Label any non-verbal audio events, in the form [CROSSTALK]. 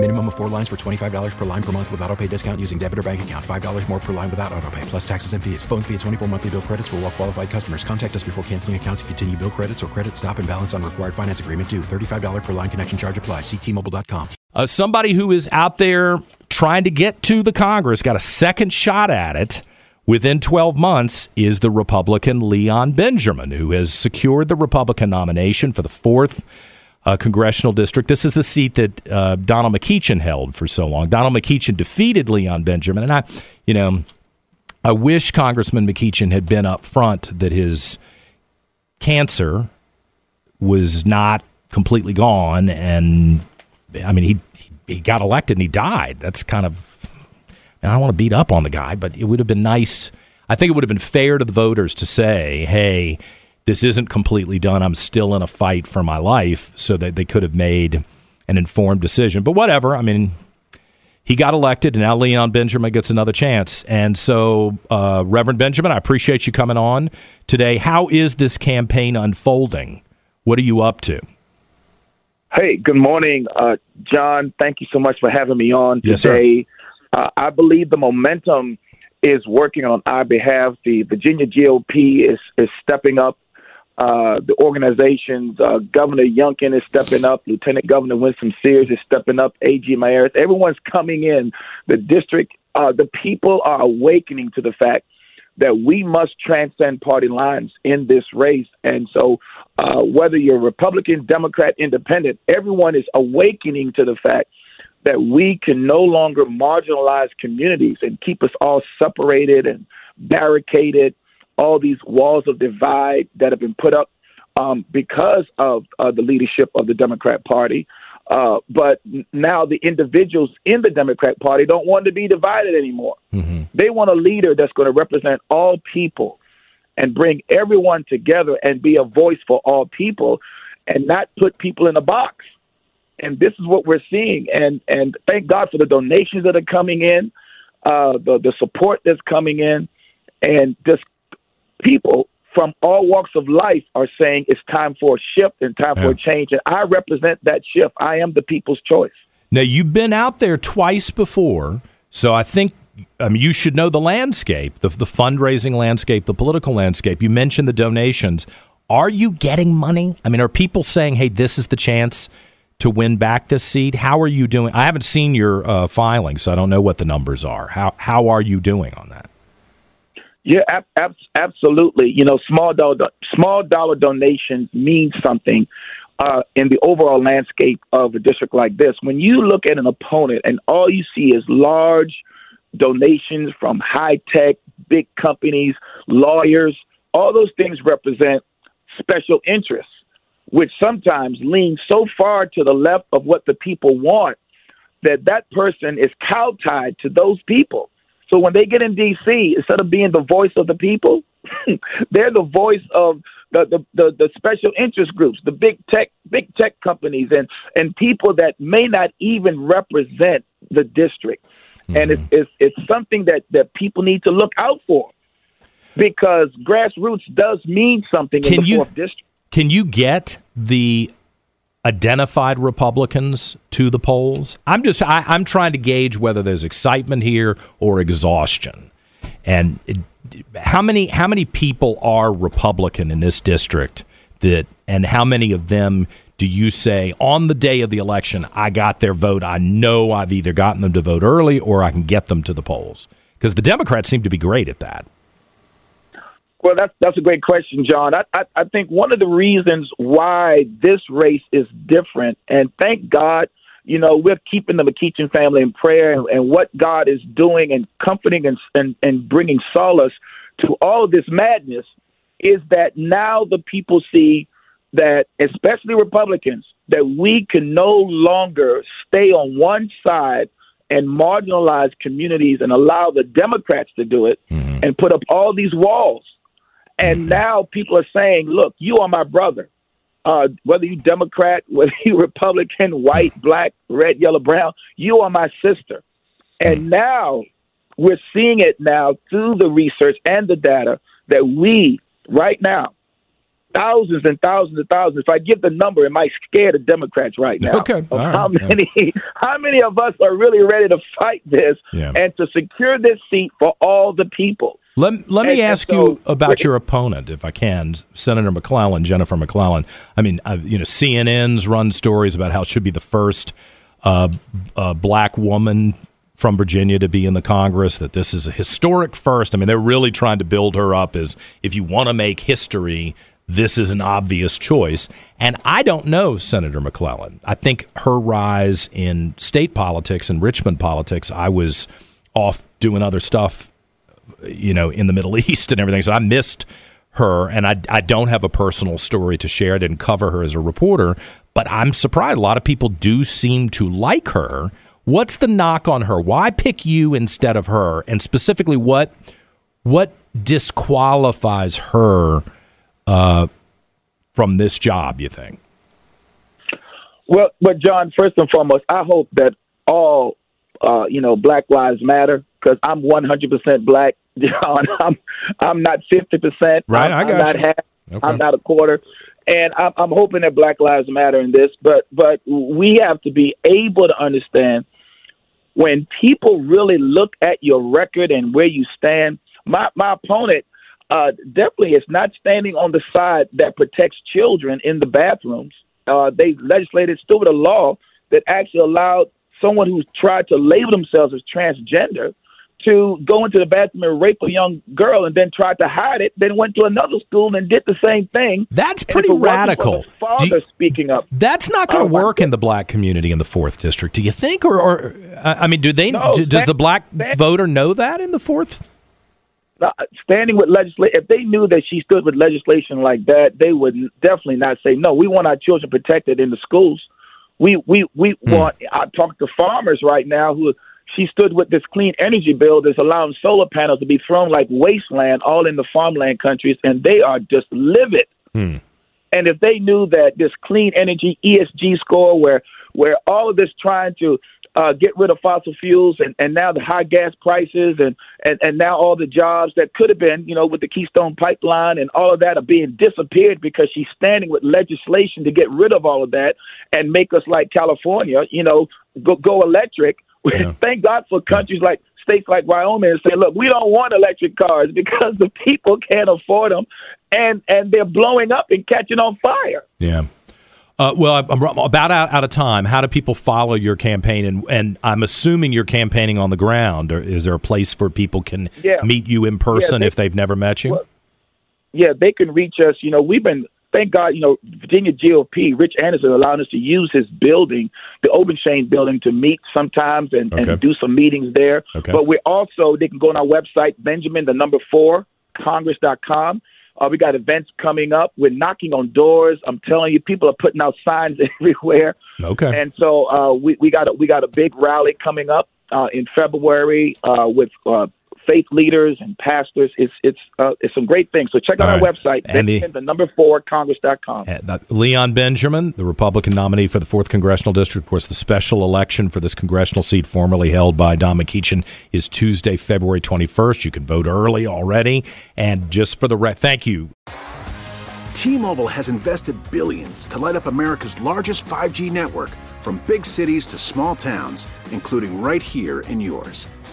Minimum of four lines for $25 per line per month with auto pay discount using debit or bank account. $5 more per line without auto pay, plus taxes and fees. Phone fee at 24 monthly bill credits for all well qualified customers. Contact us before canceling account to continue bill credits or credit stop and balance on required finance agreement due. $35 per line connection charge apply. Ctmobile.com. Uh, somebody who is out there trying to get to the Congress, got a second shot at it within 12 months, is the Republican Leon Benjamin, who has secured the Republican nomination for the fourth uh, congressional district. This is the seat that uh, Donald McEachin held for so long. Donald McEachin defeated Leon Benjamin, and I, you know, I wish Congressman McEachin had been up front that his cancer was not completely gone, and I mean he he got elected and he died. That's kind of and I don't want to beat up on the guy, but it would have been nice. I think it would have been fair to the voters to say, "Hey." This isn't completely done. I'm still in a fight for my life, so that they could have made an informed decision. But whatever. I mean, he got elected, and now Leon Benjamin gets another chance. And so, uh, Reverend Benjamin, I appreciate you coming on today. How is this campaign unfolding? What are you up to? Hey, good morning, uh, John. Thank you so much for having me on yes, today. Uh, I believe the momentum is working on our behalf. The Virginia GOP is is stepping up uh, the organizations, uh, Governor Youngkin is stepping up, Lieutenant Governor Winsome Sears is stepping up, AG Miyares, everyone's coming in. The district, uh, the people are awakening to the fact that we must transcend party lines in this race. And so, uh, whether you're Republican, Democrat, Independent, everyone is awakening to the fact that we can no longer marginalize communities and keep us all separated and barricaded all these walls of divide that have been put up um, because of uh, the leadership of the Democrat Party. Uh, but now the individuals in the Democrat Party don't want to be divided anymore. Mm-hmm. They want a leader that's going to represent all people and bring everyone together and be a voice for all people and not put people in a box. And this is what we're seeing. And and thank God for the donations that are coming in, uh, the the support that's coming in, and just people from all walks of life are saying it's time for a shift and time yeah. for a change. And I represent that shift. I am the people's choice. Now, you've been out there twice before, so I think I mean, you should know the landscape, the, the fundraising landscape, the political landscape. You mentioned the donations. Are you getting money? I mean, are people saying, hey, this is the chance to win back this seat? How are you doing? I haven't seen your uh, filing, so I don't know what the numbers are. How, how are you doing on that? Yeah, ab- ab- absolutely. You know, small dollar small dollar donations mean something uh, in the overall landscape of a district like this. When you look at an opponent and all you see is large donations from high tech, big companies, lawyers, all those things represent special interests, which sometimes lean so far to the left of what the people want that that person is cow-tied to those people. So when they get in D.C., instead of being the voice of the people, [LAUGHS] they're the voice of the, the, the, the, special interest groups, the big tech big tech companies, and and people that may not even represent the district. Mm-hmm. And it's, it's it's something that that people need to look out for because grassroots does mean something can in the you, fourth district. Can you get the identified Republicans to the polls? I'm just I, am trying to gauge whether there's excitement here or exhaustion. And it, how many how many people are Republican in this district that and how many of them do you say on the day of the election I got their vote I know I've either gotten them to vote early or I can get them to the polls because the Democrats seem to be great at that. Well, that's that's a great question, John. I, I, I think one of the reasons why this race is different, and thank God, you know, we're keeping the McEachin family in prayer, and, and what God is doing and comforting and, and and bringing solace to all of this madness is that now the people see that, especially Republicans, that we can no longer stay on one side and marginalize communities and allow the Democrats to do it mm-hmm. and put up all these walls and now people are saying, look, you are my brother. uh, whether you Democrat, [LAUGHS] whether you Republican, white, black, red, yellow, brown, you are my sister. And now we're seeing it now through the research and the data that we, right now, thousands and thousands and thousands. If I give the number, it might scare the Democrats right now. Okay. Of All right. how many [LAUGHS] how many of us are really ready to fight this Yeah. and to secure this seat for all the people? Let, let me And- and ask so- you about your opponent, if I can, Senator McClellan, Jennifer McClellan. I mean, uh, you know, CNN's run stories about how it should be the first uh, uh, black woman from Virginia to be in the Congress. That this is a historic first. I mean, they're really trying to build her up as if you want to make history, this is an obvious choice. And I don't know Senator McClellan. I think her rise in state politics and Richmond politics. I was off doing other stuff you know, in the Middle [LAUGHS] East and everything. So I missed her, and I, I don't have a personal story to share. I didn't cover her as a reporter, but I'm surprised. A lot of people do seem to like her. What's the knock on her? Why pick you instead of her? And specifically, what what disqualifies her uh, from this job? You think? Well, but John, first and foremost, I hope that all uh, you know Black Lives Matter because I'm 100% black. [LAUGHS] John, I'm I'm not 50%. Right, I'm, I I'm got not you. half. Okay. I'm not a quarter. And I'm, I'm hoping that Black Lives Matter in this, but but we have to be able to understand when people really look at your record and where you stand. My my opponent uh, definitely is not standing on the side that protects children in the bathrooms. Uh, they legislated still with a law that actually allowed someone who tried to label themselves as transgender to go into the bathroom and rape a young girl and then tried to hide it, then went to another school and did the same thing. That's pretty it wasn't for radical. the Father you- speaking up. That's not going to work in the black community in the fourth district, do you think? Or, or I mean, do they? No, do- does the black voter know that in the fourth? uh, standing with legislation, if they knew that she stood with legislation like that, they would definitely not say no. We want our children protected in the schools. We we we want. I talk to farmers right now who she stood with this clean energy bill that's allowing solar panels to be thrown like wasteland all in the farmland countries, and they are just livid. And if they knew that this clean energy ESG score, where where all of this trying to uh, get rid of fossil fuels, and, and now the high gas prices, and, and and now all the jobs that could have been, you know, with the Keystone Pipeline and all of that are being disappeared because she's standing with legislation to get rid of all of that and make us like California, you know, go go electric. Yeah. Thank God for countries like states like Wyoming and say, look, we don't want electric cars [LAUGHS] because the people can't afford them, and and they're blowing up and catching on fire. Yeah. Uh, well, I'm I'm about out, out of time. How do people follow your campaign? And, and I'm assuming you're campaigning on the ground. Or is there a place where people can Yeah. meet you in person they- if they've never met you? Well, yeah, they can reach us. You know, we've been thank God. You know, Virginia GOP, Rich Anderson allowed us to use his building, the Obenshain building, to meet sometimes and, Okay. and do some meetings there. Okay. But we're also they can go on our website, Benjamin the number four Congress.com. Uh, we got events coming up. We're knocking on doors. I'm telling you, people are putting out signs [LAUGHS] everywhere. okay. And so uh, we we got a, we got a big rally coming up uh, in February uh, with uh, faith leaders and pastors. It's it's uh, it's some great things. So check out All our right. website, Andy- Benjamin, the number four Congress.com. Uh, that- Leon Benjamin, the Republican nominee for the 4th Congressional District. Of course, the special election for this congressional seat formerly held by Don McEachin is Tuesday, February 21st. You can vote early already. And just for the re- thank you. T-Mobile has invested billions to light up America's largest 5G network from big cities to small towns, including right here in yours.